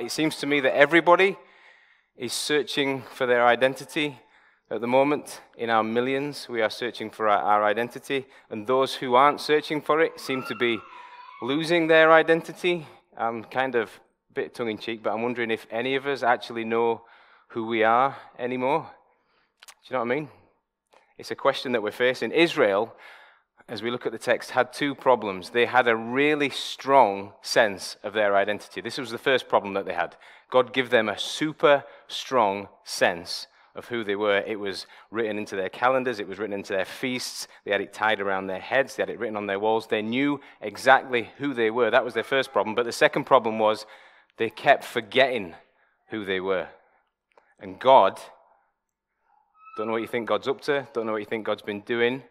It seems to me that everybody is searching for their identity at the moment. In our millions, we are searching for our, our identity, and those who aren't searching for it seem to be losing their identity. I'm kind of a bit tongue in cheek, but I'm wondering if any of us actually know who we are anymore. Do you know what I mean? It's a question that we're facing. Israel, as we look at the text, had two problems. They had a really strong sense of their identity. This was the first problem that they had. God gave them a super strong sense of who they were. It was written into their calendars, it was written into their feasts, they had it tied around their heads, they had it written on their walls. They knew exactly who they were. That was their first problem. But the second problem was they kept forgetting who they were. And God don't know what you think God's up to. Don't know what you think God's been doing.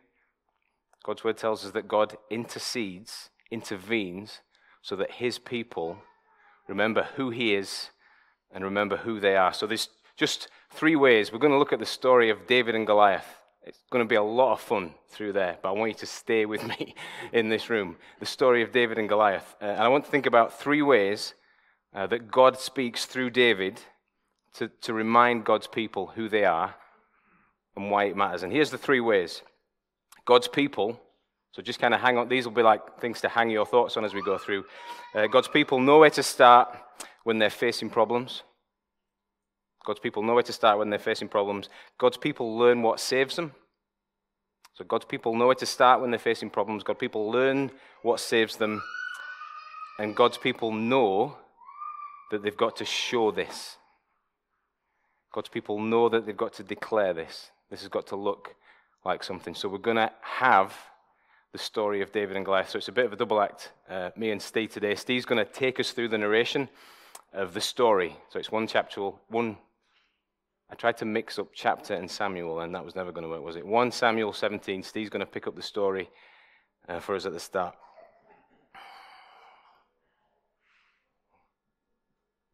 God's word tells us that God intercedes, intervenes, so that his people remember who he is and remember who they are. So there's just three ways. We're going to look at the story of David and Goliath. It's going to be a lot of fun through there, but I want you to stay with me in this room. The story of David and Goliath. Uh, and I want to think about three ways uh, that God speaks through David to, to remind God's people who they are and why it matters. And here's the three ways God's people, so just kind of hang on, these will be like things to hang your thoughts on as we go through. Uh, God's people know where to start when they're facing problems. God's people know where to start when they're facing problems. God's people learn what saves them. So God's people know where to start when they're facing problems. God's people learn what saves them. And God's people know that they've got to show this. God's people know that they've got to declare this. This has got to look like something. So we're going to have the story of David and Goliath. So it's a bit of a double act. Uh, me and Steve today. Steve's going to take us through the narration of the story. So it's one chapter, one. I tried to mix up chapter and Samuel, and that was never going to work, was it? 1 Samuel 17. Steve's going to pick up the story uh, for us at the start.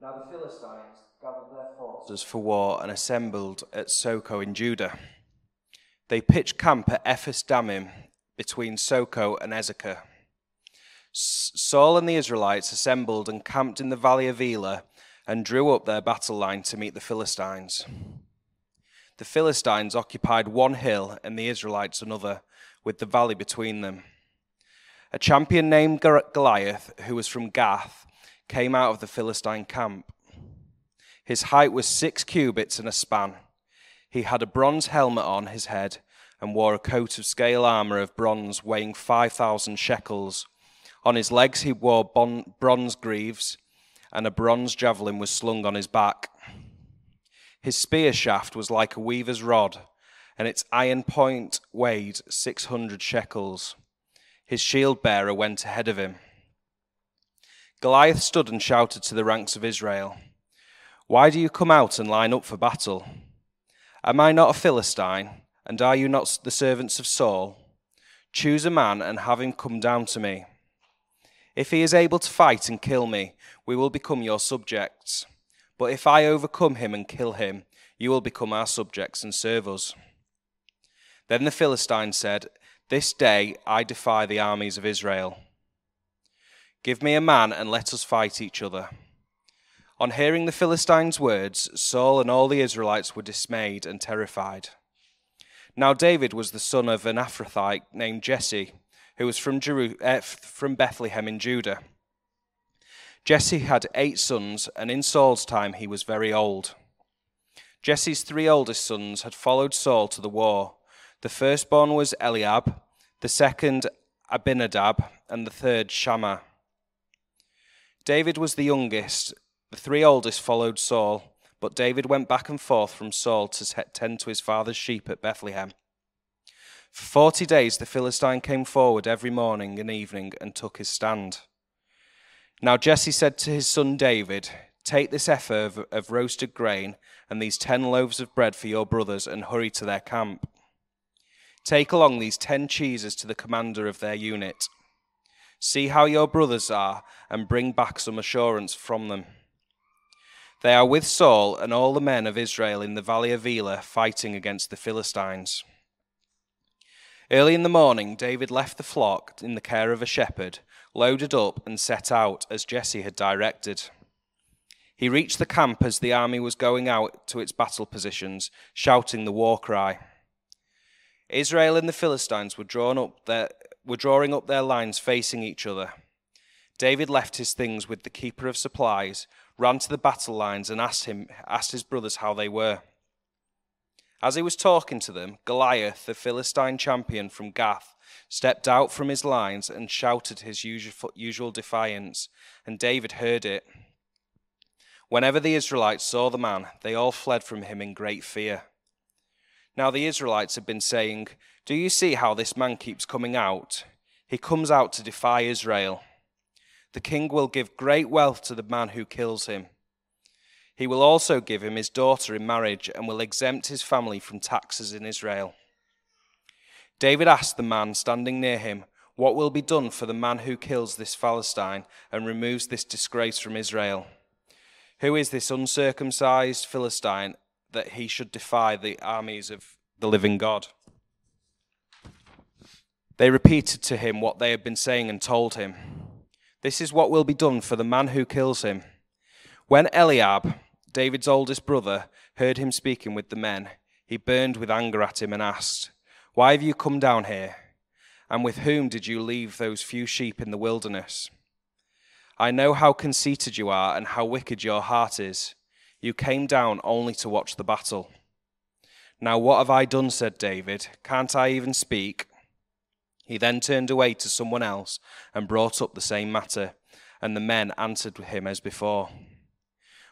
Now the Philistines gathered their forces for war and assembled at Soko in Judah. They pitched camp at Ephes Dammim between Soko and Azekah. Saul and the Israelites assembled and camped in the valley of Elah and drew up their battle line to meet the Philistines. The Philistines occupied one hill and the Israelites another, with the valley between them. A champion named Goliath, who was from Gath, came out of the Philistine camp. His height was six cubits and a span. He had a bronze helmet on his head and wore a coat of scale armor of bronze weighing 5,000 shekels. On his legs he wore bon- bronze greaves, and a bronze javelin was slung on his back. His spear shaft was like a weaver's rod, and its iron point weighed 600 shekels. His shield bearer went ahead of him. Goliath stood and shouted to the ranks of Israel, Why do you come out and line up for battle? Am I not a Philistine, and are you not the servants of Saul? Choose a man and have him come down to me. If he is able to fight and kill me, we will become your subjects. But if I overcome him and kill him, you will become our subjects and serve us. Then the Philistine said, This day I defy the armies of Israel. Give me a man and let us fight each other. On hearing the Philistines' words, Saul and all the Israelites were dismayed and terrified. Now David was the son of an Ephrathite named Jesse, who was from, Jeru- uh, from Bethlehem in Judah. Jesse had eight sons, and in Saul's time he was very old. Jesse's three oldest sons had followed Saul to the war. The firstborn was Eliab, the second Abinadab, and the third Shammah. David was the youngest. The three oldest followed Saul, but David went back and forth from Saul to tend to his father's sheep at Bethlehem. For forty days the Philistine came forward every morning and evening and took his stand. Now Jesse said to his son David, Take this ephah of, of roasted grain and these ten loaves of bread for your brothers and hurry to their camp. Take along these ten cheeses to the commander of their unit. See how your brothers are, and bring back some assurance from them. They are with Saul and all the men of Israel in the valley of Elah, fighting against the Philistines. Early in the morning, David left the flock in the care of a shepherd, loaded up, and set out as Jesse had directed. He reached the camp as the army was going out to its battle positions, shouting the war cry. Israel and the Philistines were, drawn up their, were drawing up their lines facing each other. David left his things with the keeper of supplies, ran to the battle lines, and asked, him, asked his brothers how they were. As he was talking to them, Goliath, the Philistine champion from Gath, stepped out from his lines and shouted his usual defiance, and David heard it. Whenever the Israelites saw the man, they all fled from him in great fear. Now the Israelites had been saying, Do you see how this man keeps coming out? He comes out to defy Israel. The king will give great wealth to the man who kills him. He will also give him his daughter in marriage and will exempt his family from taxes in Israel. David asked the man standing near him, What will be done for the man who kills this Philistine and removes this disgrace from Israel? Who is this uncircumcised Philistine that he should defy the armies of the living God? They repeated to him what they had been saying and told him. This is what will be done for the man who kills him. When Eliab, David's oldest brother, heard him speaking with the men, he burned with anger at him and asked, Why have you come down here? And with whom did you leave those few sheep in the wilderness? I know how conceited you are and how wicked your heart is. You came down only to watch the battle. Now, what have I done? said David. Can't I even speak? He then turned away to someone else and brought up the same matter, and the men answered him as before.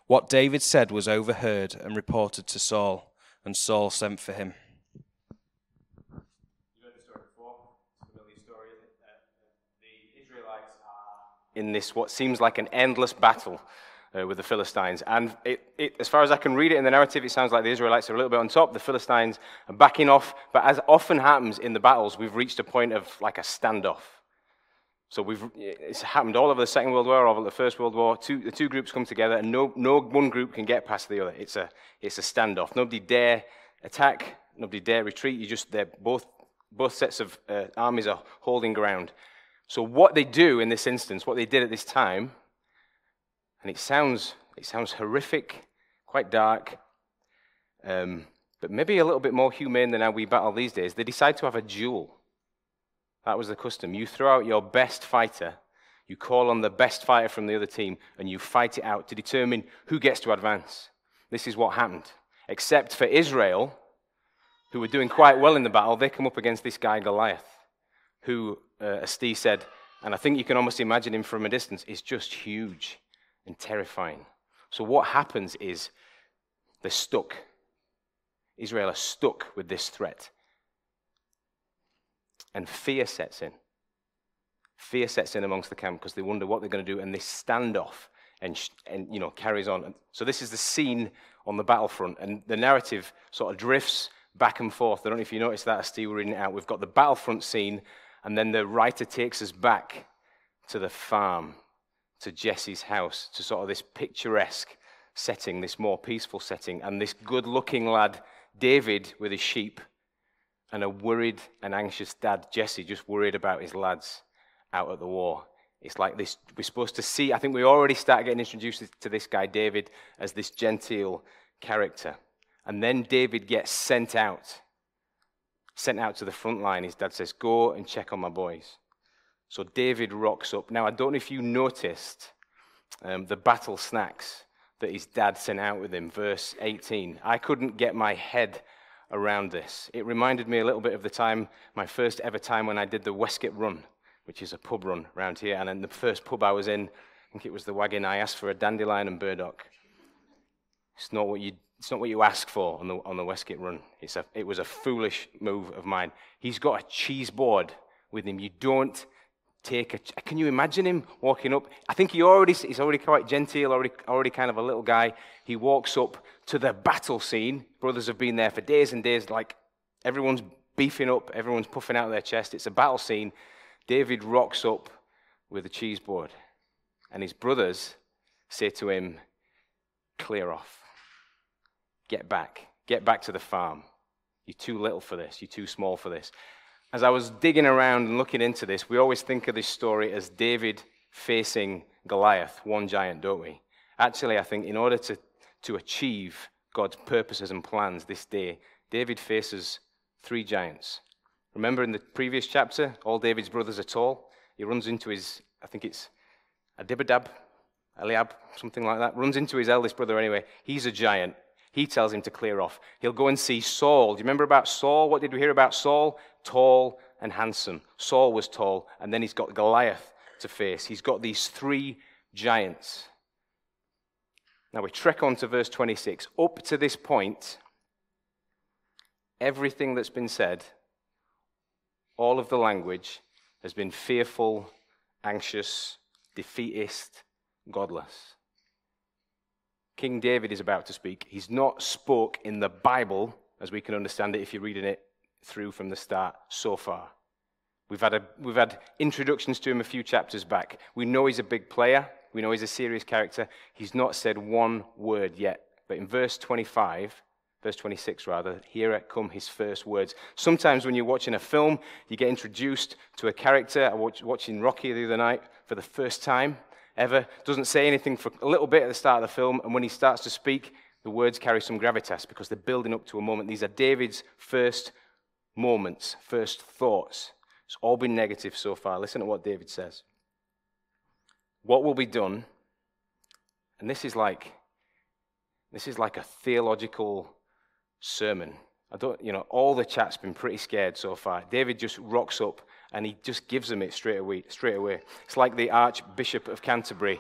What David said was overheard and reported to Saul, and Saul sent for him. in this what seems like an endless battle uh, with the Philistines. And it, it, as far as I can read it in the narrative, it sounds like the Israelites are a little bit on top. The Philistines are backing off. But as often happens in the battles, we've reached a point of like a standoff. So we've, it's happened all over the Second World War, all over the First World War. Two, the two groups come together, and no, no one group can get past the other. It's a, it's a standoff. Nobody dare attack. Nobody dare retreat. You just, they're both, both sets of uh, armies are holding ground. So, what they do in this instance, what they did at this time, and it sounds, it sounds horrific, quite dark, um, but maybe a little bit more humane than how we battle these days. They decide to have a duel. That was the custom. You throw out your best fighter, you call on the best fighter from the other team, and you fight it out to determine who gets to advance. This is what happened. Except for Israel, who were doing quite well in the battle, they come up against this guy Goliath, who uh, as Steve said, and I think you can almost imagine him from a distance, is just huge and terrifying. So what happens is they're stuck. Israel are stuck with this threat. And fear sets in. Fear sets in amongst the camp because they wonder what they're going to do, and this standoff and, and you know carries on. So this is the scene on the battlefront, and the narrative sort of drifts back and forth. I don't know if you noticed that as Steve were reading it out. We've got the battlefront scene and then the writer takes us back to the farm, to Jesse's house, to sort of this picturesque setting, this more peaceful setting, and this good looking lad, David, with his sheep, and a worried and anxious dad, Jesse, just worried about his lads out at the war. It's like this, we're supposed to see, I think we already start getting introduced to this guy, David, as this genteel character. And then David gets sent out sent out to the front line. His dad says, Go and check on my boys. So David rocks up. Now, I don't know if you noticed um, the battle snacks that his dad sent out with him, verse 18. I couldn't get my head around this. It reminded me a little bit of the time, my first ever time when I did the Westgate Run, which is a pub run around here. And in the first pub I was in, I think it was the wagon, I asked for a dandelion and burdock. It's not what you it's not what you ask for on the, on the Westgate run. It's a, it was a foolish move of mine. He's got a cheese board with him. You don't take a. Can you imagine him walking up? I think he already, he's already quite genteel, already, already kind of a little guy. He walks up to the battle scene. Brothers have been there for days and days, like everyone's beefing up, everyone's puffing out their chest. It's a battle scene. David rocks up with a cheese board, and his brothers say to him, Clear off. Get back. Get back to the farm. You're too little for this. You're too small for this. As I was digging around and looking into this, we always think of this story as David facing Goliath, one giant, don't we? Actually, I think in order to, to achieve God's purposes and plans this day, David faces three giants. Remember in the previous chapter, all David's brothers are tall. He runs into his, I think it's Adibadab, Eliab, something like that. Runs into his eldest brother anyway. He's a giant. He tells him to clear off. He'll go and see Saul. Do you remember about Saul? What did we hear about Saul? Tall and handsome. Saul was tall, and then he's got Goliath to face. He's got these three giants. Now we trek on to verse 26. Up to this point, everything that's been said, all of the language, has been fearful, anxious, defeatist, godless. King David is about to speak. He's not spoke in the Bible, as we can understand it if you're reading it through from the start so far. We've had, a, we've had introductions to him a few chapters back. We know he's a big player. We know he's a serious character. He's not said one word yet. But in verse 25, verse 26 rather, here come his first words. Sometimes when you're watching a film, you get introduced to a character. I was watching Rocky the other night for the first time ever. Doesn't say anything for a little bit at the start of the film. And when he starts to speak, the words carry some gravitas because they're building up to a moment. These are David's first moments, first thoughts. It's all been negative so far. Listen to what David says. What will be done? And this is like this is like a theological sermon. I don't, you know, all the chat's been pretty scared so far. David just rocks up and he just gives them it straight away. Straight away. It's like the Archbishop of Canterbury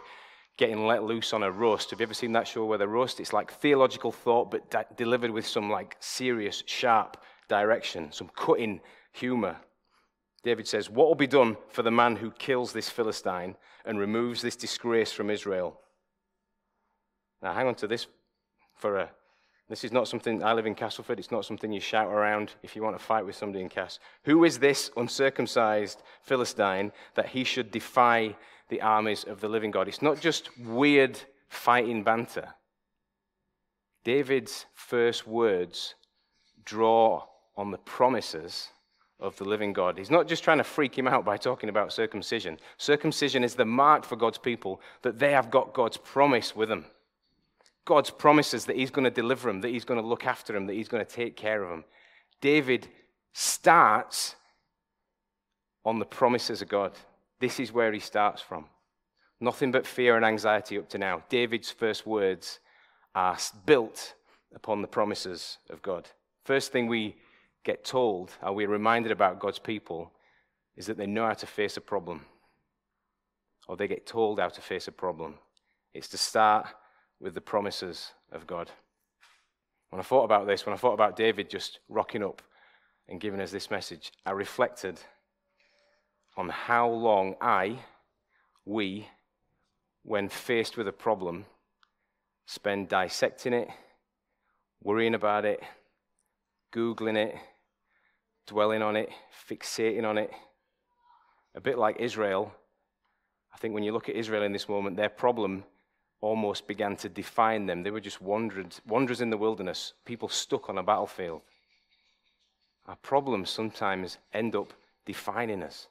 getting let loose on a roast. Have you ever seen that show where they roast? It's like theological thought, but delivered with some like serious, sharp direction, some cutting humor. David says, What will be done for the man who kills this Philistine and removes this disgrace from Israel? Now, hang on to this for a. This is not something, I live in Castleford, it's not something you shout around if you want to fight with somebody in Cas. Who is this uncircumcised Philistine that he should defy the armies of the living God? It's not just weird fighting banter. David's first words draw on the promises of the living God. He's not just trying to freak him out by talking about circumcision. Circumcision is the mark for God's people that they have got God's promise with them. God's promises that He's going to deliver them, that He's going to look after them, that He's going to take care of them. David starts on the promises of God. This is where he starts from. Nothing but fear and anxiety up to now. David's first words are built upon the promises of God. First thing we get told, are we're reminded about God's people, is that they know how to face a problem. Or they get told how to face a problem. It's to start with the promises of God. When I thought about this, when I thought about David just rocking up and giving us this message, I reflected on how long I, we, when faced with a problem, spend dissecting it, worrying about it, Googling it, dwelling on it, fixating on it. A bit like Israel. I think when you look at Israel in this moment, their problem almost began to define them. They were just wanderers, wanderers in the wilderness, people stuck on a battlefield. Our problems sometimes end up defining us,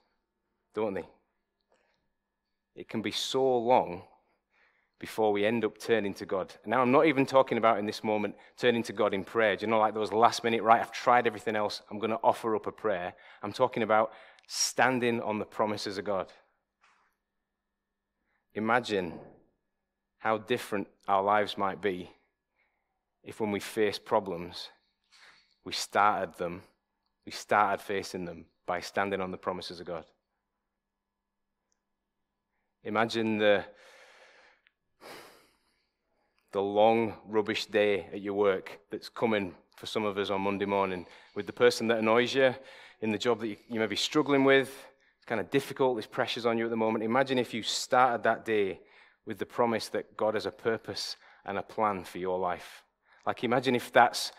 don't they? It can be so long before we end up turning to God. Now, I'm not even talking about in this moment turning to God in prayer. Do you know, like those last minute, right, I've tried everything else, I'm going to offer up a prayer. I'm talking about standing on the promises of God. Imagine how different our lives might be if, when we face problems, we started them, we started facing them by standing on the promises of God. Imagine the the long, rubbish day at your work that's coming for some of us on Monday morning with the person that annoys you in the job that you, you may be struggling with. It's kind of difficult, there's pressures on you at the moment. Imagine if you started that day with the promise that God has a purpose and a plan for your life. Like, imagine if that's,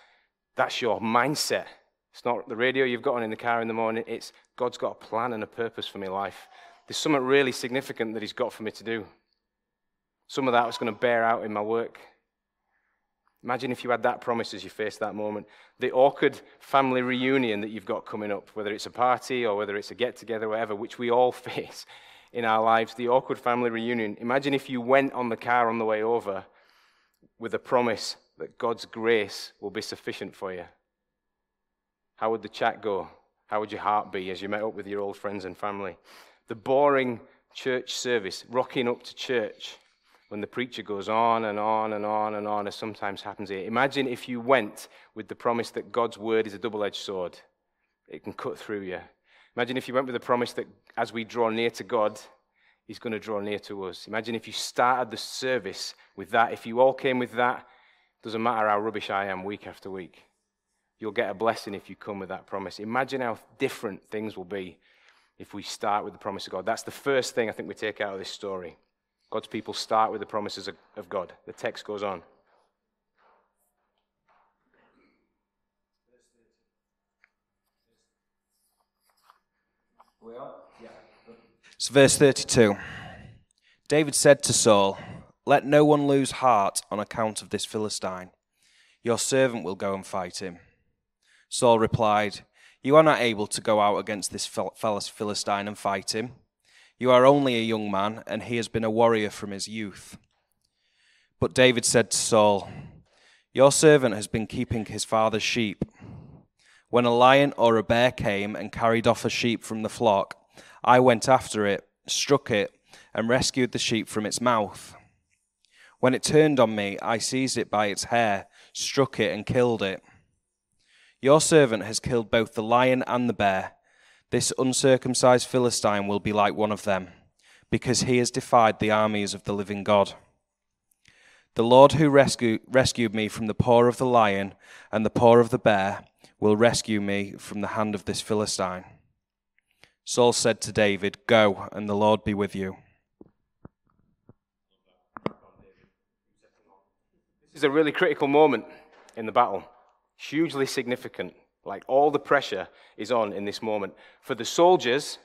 that's your mindset. It's not the radio you've got on in the car in the morning, it's God's got a plan and a purpose for my life. There's something really significant that He's got for me to do. Some of that was going to bear out in my work. Imagine if you had that promise as you faced that moment. The awkward family reunion that you've got coming up, whether it's a party or whether it's a get together, whatever, which we all face. in our lives, the awkward family reunion. Imagine if you went on the car on the way over with a promise that God's grace will be sufficient for you. How would the chat go? How would your heart be as you met up with your old friends and family? The boring church service, rocking up to church when the preacher goes on and on and on and on, as sometimes happens here. Imagine if you went with the promise that God's word is a double edged sword, it can cut through you. Imagine if you went with the promise that as we draw near to God, He's going to draw near to us. Imagine if you started the service with that. If you all came with that, doesn't matter how rubbish I am week after week. You'll get a blessing if you come with that promise. Imagine how different things will be if we start with the promise of God. That's the first thing I think we take out of this story. God's people start with the promises of God. The text goes on. It's verse 32. David said to Saul, Let no one lose heart on account of this Philistine. Your servant will go and fight him. Saul replied, You are not able to go out against this Philistine and fight him. You are only a young man, and he has been a warrior from his youth. But David said to Saul, Your servant has been keeping his father's sheep. When a lion or a bear came and carried off a sheep from the flock, I went after it, struck it, and rescued the sheep from its mouth. When it turned on me, I seized it by its hair, struck it, and killed it. Your servant has killed both the lion and the bear. This uncircumcised Philistine will be like one of them, because he has defied the armies of the living God. The Lord who rescue, rescued me from the paw of the lion and the paw of the bear will rescue me from the hand of this Philistine. Saul said to David, Go, and the Lord be with you. This is a really critical moment in the battle, hugely significant. Like all the pressure is on in this moment. For the soldiers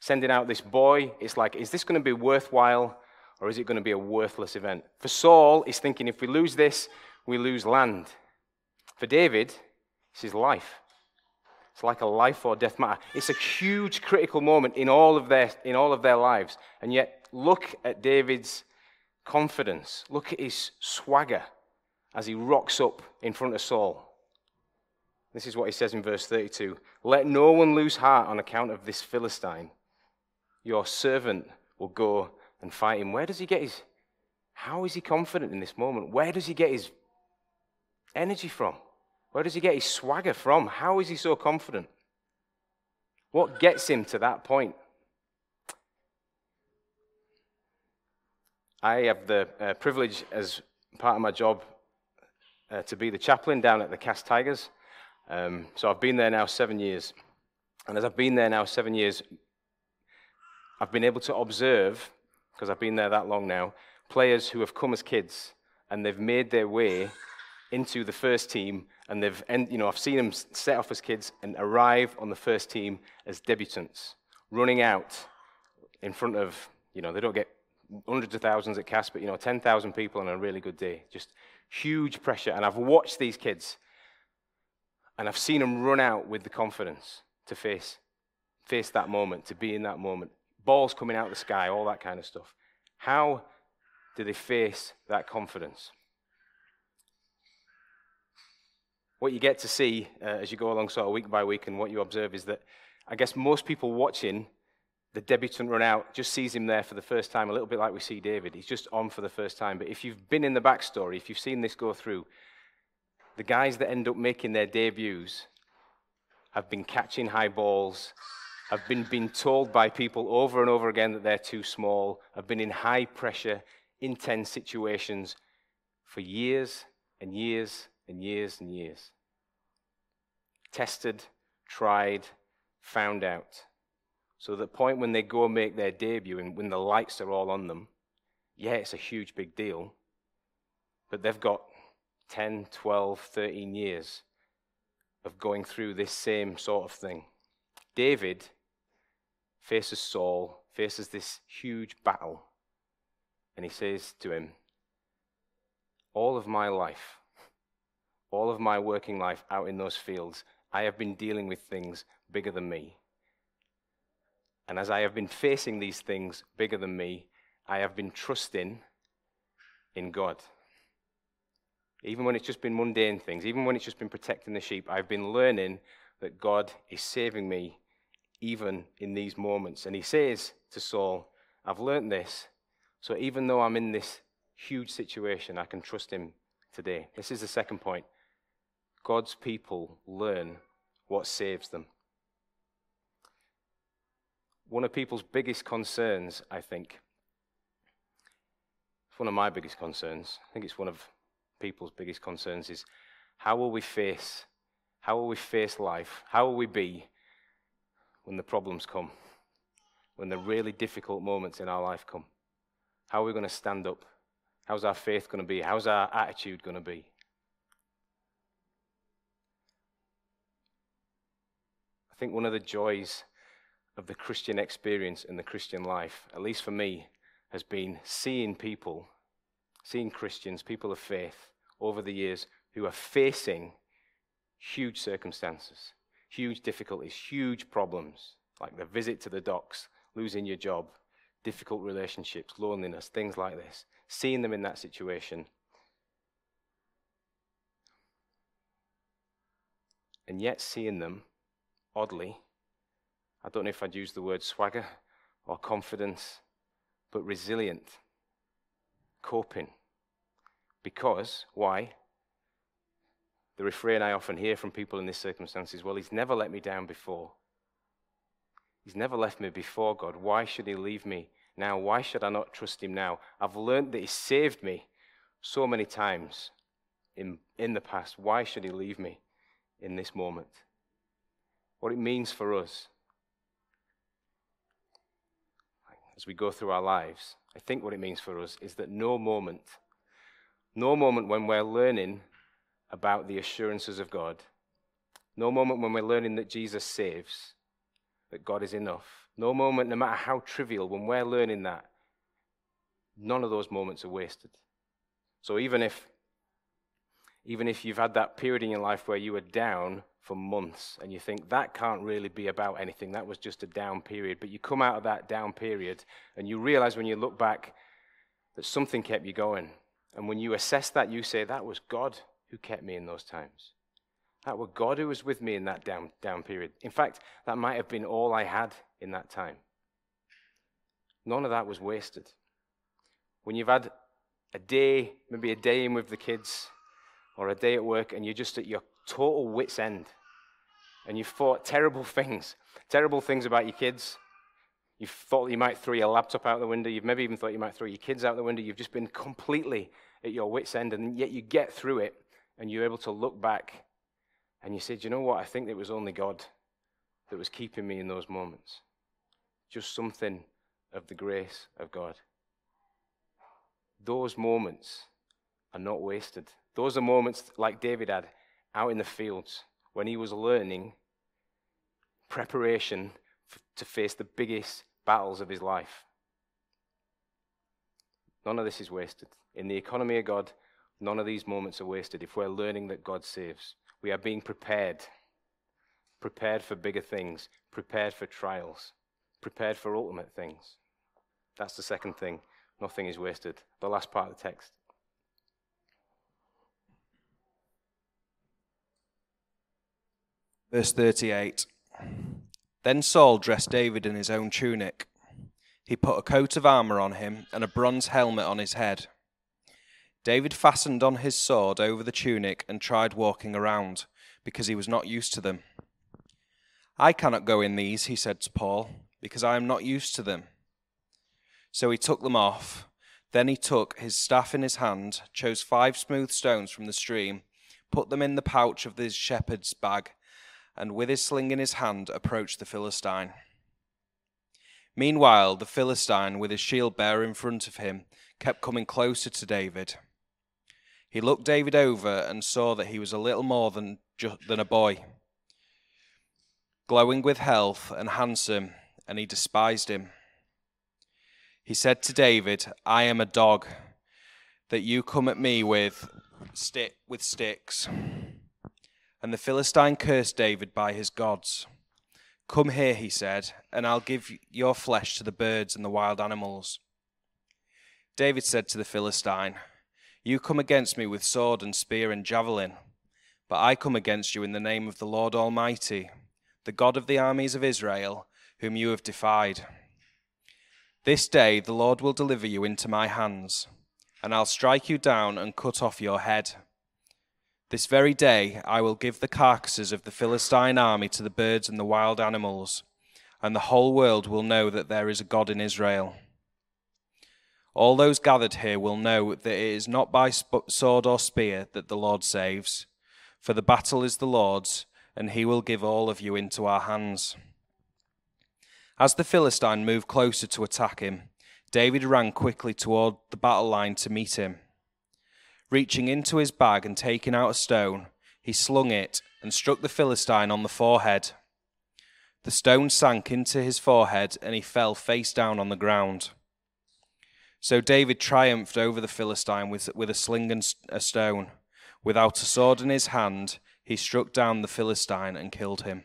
sending out this boy, it's like, is this going to be worthwhile or is it going to be a worthless event? For Saul, he's thinking, if we lose this, we lose land. For David, it's his life. It's like a life or death matter. It's a huge critical moment in all of their, in all of their lives. And yet, look at David's confidence. Look at his swagger as he rocks up in front of Saul. This is what he says in verse 32 Let no one lose heart on account of this Philistine. Your servant will go and fight him. Where does he get his. How is he confident in this moment? Where does he get his energy from? Where does he get his swagger from? How is he so confident? What gets him to that point? I have the uh, privilege, as part of my job, uh, to be the chaplain down at the Cas Tigers. Um, so I've been there now seven years. And as I've been there now seven years, I've been able to observe, because I've been there that long now, players who have come as kids and they've made their way into the first team and they've, you know, I've seen them set off as kids and arrive on the first team as debutants, running out in front of, you know, they don't get hundreds of thousands at Cas, but, you know, 10,000 people on a really good day. Just huge pressure. And I've watched these kids and I've seen them run out with the confidence to face, face that moment, to be in that moment. Balls coming out of the sky, all that kind of stuff. How do they face that confidence? what you get to see uh, as you go along sort of week by week and what you observe is that I guess most people watching the debutant run out just sees him there for the first time, a little bit like we see David. He's just on for the first time. But if you've been in the backstory, if you've seen this go through, the guys that end up making their debuts have been catching high balls, have been being told by people over and over again that they're too small, have been in high pressure, intense situations for years and years and years and years. Tested, tried, found out. So the point when they go make their debut and when the lights are all on them, yeah, it's a huge big deal, but they've got 10, 12, 13 years of going through this same sort of thing. David faces Saul, faces this huge battle, and he says to him, All of my life, all of my working life out in those fields, I have been dealing with things bigger than me. And as I have been facing these things bigger than me, I have been trusting in God. Even when it's just been mundane things, even when it's just been protecting the sheep, I've been learning that God is saving me even in these moments. And he says to Saul, I've learned this, so even though I'm in this huge situation, I can trust him today. This is the second point. God's people learn what saves them. One of people's biggest concerns, I think, it's one of my biggest concerns, I think it's one of people's biggest concerns, is how will we face, how will we face life? How will we be when the problems come? When the really difficult moments in our life come? How are we going to stand up? How's our faith going to be? How's our attitude going to be? I think one of the joys of the Christian experience and the Christian life, at least for me, has been seeing people, seeing Christians, people of faith, over the years who are facing huge circumstances, huge difficulties, huge problems, like the visit to the docks, losing your job, difficult relationships, loneliness, things like this. Seeing them in that situation. And yet seeing them oddly, I don't know if I'd use the word swagger or confidence, but resilient, coping. Because, why? The refrain I often hear from people in this circumstance is, well, he's never let me down before. He's never left me before, God. Why should he leave me now? Why should I not trust him now? I've learned that he saved me so many times in, in the past. Why should he leave me in this moment? what it means for us as we go through our lives, I think what it means for us is that no moment, no moment when we're learning about the assurances of God, no moment when we're learning that Jesus saves, that God is enough, no moment, no matter how trivial, when we're learning that, none of those moments are wasted. So even if even if you've had that period in your life where you were down for months and you think that can't really be about anything, that was just a down period. But you come out of that down period and you realize when you look back that something kept you going. And when you assess that, you say, that was God who kept me in those times. That was God who was with me in that down, down period. In fact, that might have been all I had in that time. None of that was wasted. When you've had a day, maybe a day in with the kids, or a day at work, and you're just at your total wits' end, and you've thought terrible things, terrible things about your kids. You've thought you might throw your laptop out the window. You've maybe even thought you might throw your kids out the window. You've just been completely at your wits' end, and yet you get through it, and you're able to look back, and you say, you know what? I think it was only God that was keeping me in those moments. Just something of the grace of God. Those moments are not wasted. Those are moments like David had out in the fields when he was learning preparation to face the biggest battles of his life. None of this is wasted. In the economy of God, none of these moments are wasted if we're learning that God saves. We are being prepared, prepared for bigger things, prepared for trials, prepared for ultimate things. That's the second thing. Nothing is wasted. The last part of the text. Verse 38 Then Saul dressed David in his own tunic. He put a coat of armor on him and a bronze helmet on his head. David fastened on his sword over the tunic and tried walking around, because he was not used to them. I cannot go in these, he said to Paul, because I am not used to them. So he took them off. Then he took his staff in his hand, chose five smooth stones from the stream, put them in the pouch of his shepherd's bag, and with his sling in his hand approached the Philistine. Meanwhile, the Philistine, with his shield bearer in front of him, kept coming closer to David. He looked David over and saw that he was a little more than, ju- than a boy, glowing with health and handsome, and he despised him. He said to David, I am a dog, that you come at me with, stick, with sticks. And the Philistine cursed David by his gods. Come here, he said, and I'll give your flesh to the birds and the wild animals. David said to the Philistine, You come against me with sword and spear and javelin, but I come against you in the name of the Lord Almighty, the God of the armies of Israel, whom you have defied. This day the Lord will deliver you into my hands, and I'll strike you down and cut off your head. This very day I will give the carcasses of the Philistine army to the birds and the wild animals, and the whole world will know that there is a God in Israel. All those gathered here will know that it is not by sword or spear that the Lord saves, for the battle is the Lord's, and he will give all of you into our hands. As the Philistine moved closer to attack him, David ran quickly toward the battle line to meet him. Reaching into his bag and taking out a stone, he slung it and struck the Philistine on the forehead. The stone sank into his forehead and he fell face down on the ground. So David triumphed over the Philistine with, with a sling and a stone. Without a sword in his hand, he struck down the Philistine and killed him.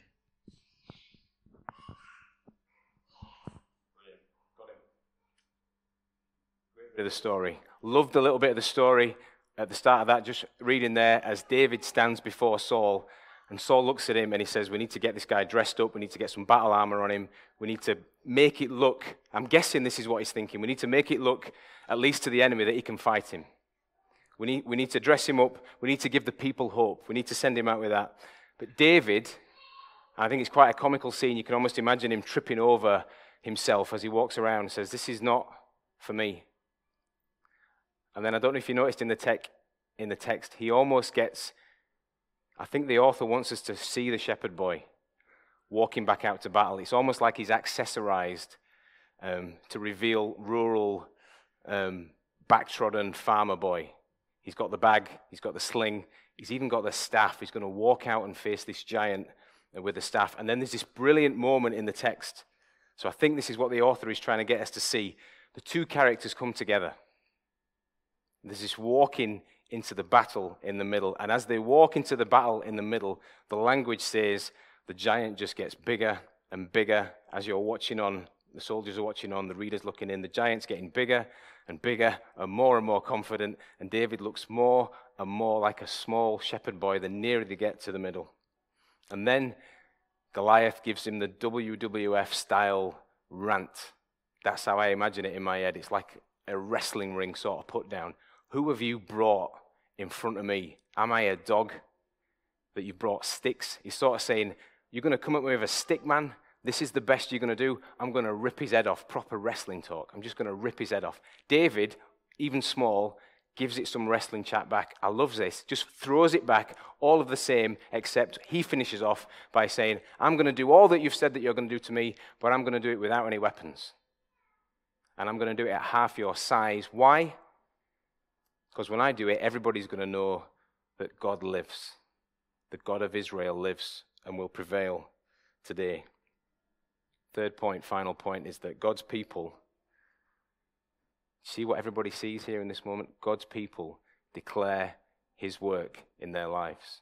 Of the story. Loved a little bit of the story at the start of that, just reading there as David stands before Saul, and Saul looks at him and he says, We need to get this guy dressed up. We need to get some battle armor on him. We need to make it look, I'm guessing this is what he's thinking. We need to make it look, at least to the enemy, that he can fight him. We need, we need to dress him up. We need to give the people hope. We need to send him out with that. But David, I think it's quite a comical scene. You can almost imagine him tripping over himself as he walks around and says, This is not for me. And then I don't know if you noticed in the, tech, in the text, he almost gets, I think the author wants us to see the shepherd boy walking back out to battle. It's almost like he's accessorized um, to reveal rural, um, backtrodden farmer boy. He's got the bag, he's got the sling, he's even got the staff. He's going to walk out and face this giant with the staff. And then there's this brilliant moment in the text. So I think this is what the author is trying to get us to see. The two characters come together. There's this walking into the battle in the middle. And as they walk into the battle in the middle, the language says the giant just gets bigger and bigger as you're watching on, the soldiers are watching on, the reader's looking in. The giant's getting bigger and bigger and more and more confident. And David looks more and more like a small shepherd boy the nearer they get to the middle. And then Goliath gives him the WWF style rant. That's how I imagine it in my head. It's like a wrestling ring sort of put down. Who have you brought in front of me? Am I a dog that you brought sticks? He's sort of saying, You're going to come up with a stick, man? This is the best you're going to do. I'm going to rip his head off. Proper wrestling talk. I'm just going to rip his head off. David, even small, gives it some wrestling chat back. I love this. Just throws it back, all of the same, except he finishes off by saying, I'm going to do all that you've said that you're going to do to me, but I'm going to do it without any weapons. And I'm going to do it at half your size. Why? Because when I do it, everybody's going to know that God lives, the God of Israel lives and will prevail today. Third point, final point, is that God's people, see what everybody sees here in this moment? God's people declare his work in their lives.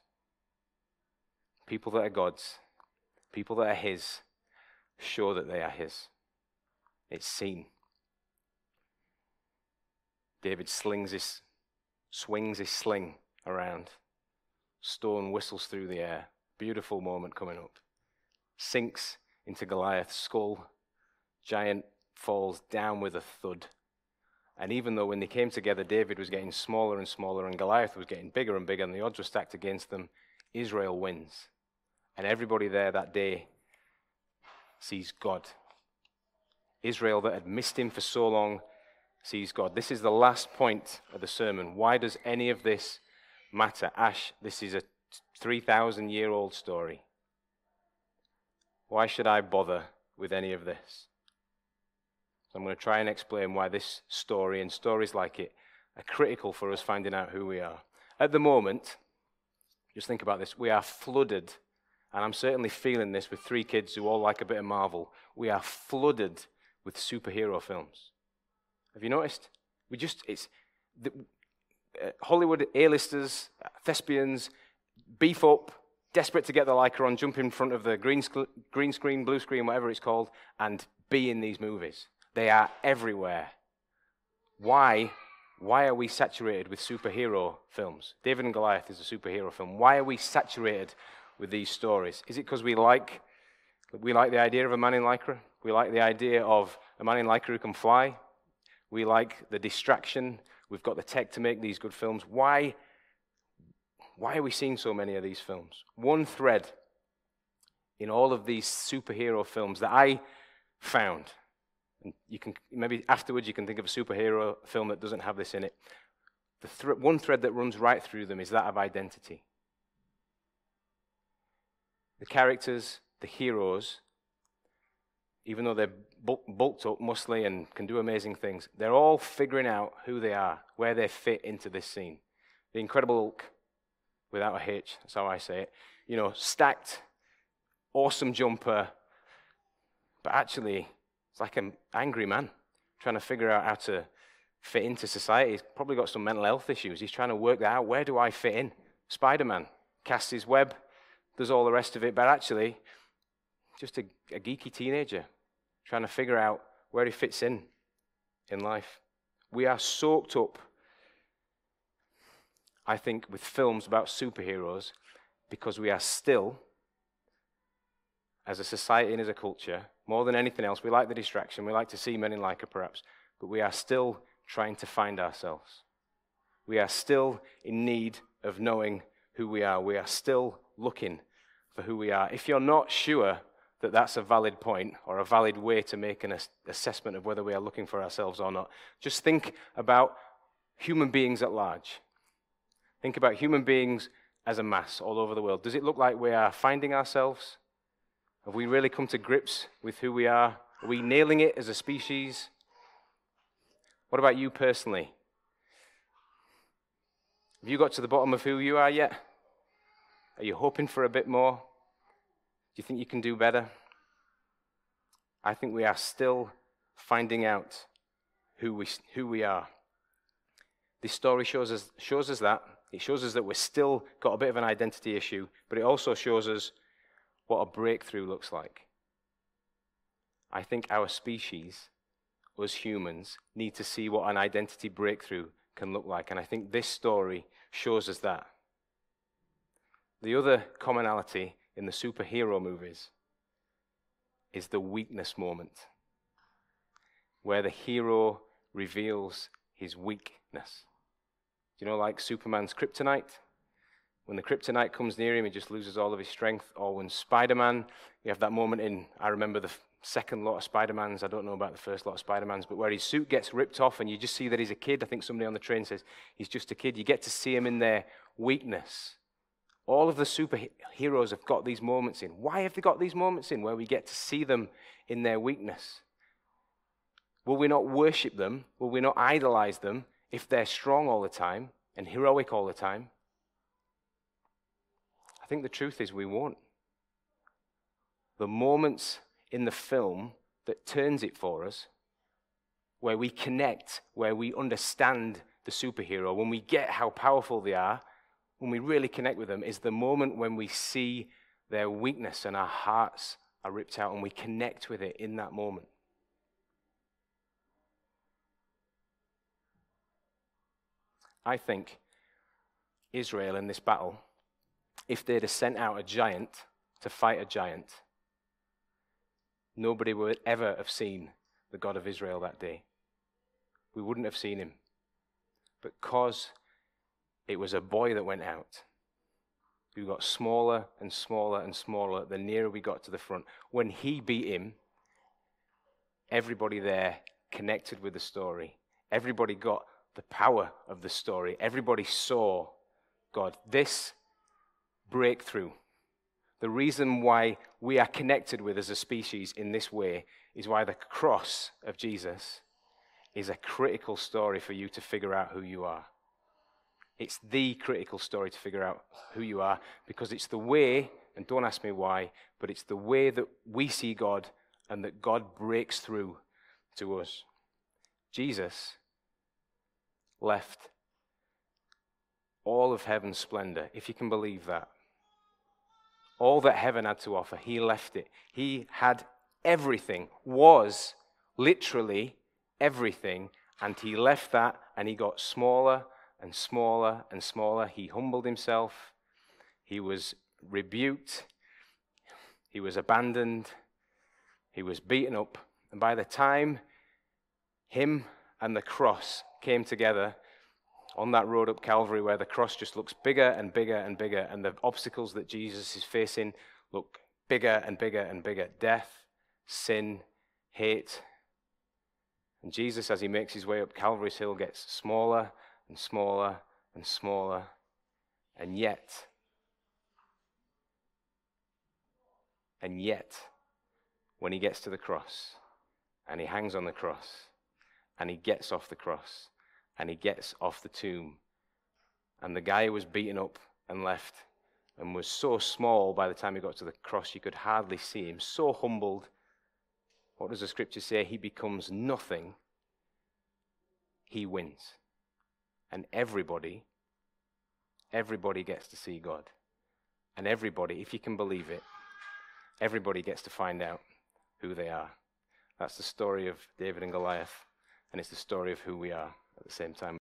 People that are God's, people that are his, show that they are his. It's seen. David slings his swings his sling around. Stone whistles through the air. Beautiful moment coming up. Sinks into Goliath's skull. Giant falls down with a thud. And even though when they came together, David was getting smaller and smaller, and Goliath was getting bigger and bigger, and the odds were stacked against them, Israel wins. And everybody there that day sees God. Israel, that had missed him for so long, sees God. This is the last point of the sermon. Why does any of this matter? Ash, this is a 3,000 year old story. Why should I bother with any of this? So I'm going to try and explain why this story and stories like it are critical for us finding out who we are. At the moment, just think about this, we are flooded, and I'm certainly feeling this with three kids who all like a bit of Marvel. We are flooded with superhero films. Have you noticed? We just, it's the, uh, Hollywood A-listers, thespians, beef up desperate to get the Lycra on, jump in front of the green, sc- green screen, blue screen, whatever it's called, and be in these movies. They are everywhere. Why? Why are we saturated with superhero films? David and Goliath is a superhero film. Why are we saturated with these stories? Is it because we like, we like the idea of a man in Lycra? We like the idea of a man in Lycra who can fly? We like the distraction. We've got the tech to make these good films. Why why are we seeing so many of these films? One thread in all of these superhero films that I found, and you can maybe afterwards you can think of a superhero film that doesn't have this in it. The th- one thread that runs right through them is that of identity. The characters, the heroes, even though they're bulked up, muscly, and can do amazing things, they're all figuring out who they are, where they fit into this scene. The Incredible Hulk without a hitch. That's how I say it. You know, stacked, awesome jumper, but actually, it's like an angry man trying to figure out how to fit into society. He's probably got some mental health issues. He's trying to work that out. Where do I fit in? Spider Man casts his web, does all the rest of it, but actually, just a, a geeky teenager trying to figure out where he fits in in life. We are soaked up I think, with films about superheroes because we are still, as a society and as a culture, more than anything else, we like the distraction. We like to see men in Lycra, perhaps, but we are still trying to find ourselves. We are still in need of knowing who we are. We are still looking for who we are. If you're not sure that that's a valid point or a valid way to make an assessment of whether we are looking for ourselves or not, just think about human beings at large. Think about human beings as a mass all over the world. Does it look like we are finding ourselves? Have we really come to grips with who we are? Are we nailing it as a species? What about you personally? Have you got to the bottom of who you are yet? Are you hoping for a bit more? Do you think you can do better? I think we are still finding out who we, who we are. This story shows us, shows us that. It shows us that we're still got a bit of an identity issue, but it also shows us what a breakthrough looks like. I think our species, us humans, need to see what an identity breakthrough can look like. And I think this story shows us that. The other commonality in the superhero movies is the weakness moment, where the hero reveals his weakness you know, like Superman's kryptonite? When the kryptonite comes near him, he just loses all of his strength. Or when Spider Man, you have that moment in, I remember the second lot of Spider Mans, I don't know about the first lot of Spider Mans, but where his suit gets ripped off and you just see that he's a kid. I think somebody on the train says he's just a kid. You get to see him in their weakness. All of the superheroes have got these moments in. Why have they got these moments in where we get to see them in their weakness? Will we not worship them? Will we not idolize them if they're strong all the time and heroic all the time? I think the truth is we won't. The moments in the film that turns it for us, where we connect, where we understand the superhero, when we get how powerful they are, when we really connect with them, is the moment when we see their weakness and our hearts are ripped out and we connect with it in that moment. I think Israel in this battle, if they'd have sent out a giant to fight a giant, nobody would ever have seen the God of Israel that day. We wouldn't have seen him. Because it was a boy that went out, who got smaller and smaller and smaller the nearer we got to the front. When he beat him, everybody there connected with the story. Everybody got the power of the story. Everybody saw God. This breakthrough, the reason why we are connected with as a species in this way, is why the cross of Jesus is a critical story for you to figure out who you are. It's the critical story to figure out who you are because it's the way, and don't ask me why, but it's the way that we see God and that God breaks through to us. Jesus left all of heaven's splendor, if you can believe that. all that heaven had to offer. He left it. He had everything, was literally everything, and he left that and he got smaller and smaller and smaller. He humbled himself. He was rebuked. He was abandoned. He was beaten up. And by the time him and the cross came together on that road up Calvary, where the cross just looks bigger and bigger and bigger, and the obstacles that Jesus is facing look bigger and bigger and bigger death, sin, hate. And Jesus, as he makes his way up Calvary's Hill, gets smaller and smaller and smaller. And yet, and yet, when he gets to the cross and he hangs on the cross and he gets off the cross and he gets off the tomb, and the guy was beaten up and left and was so small by the time he got to the cross you could hardly see him, so humbled. What does the scripture say? He becomes nothing. He wins. And everybody, everybody gets to see God. And everybody, if you can believe it, everybody gets to find out who they are. That's the story of David and Goliath, and it's the story of who we are at the same time.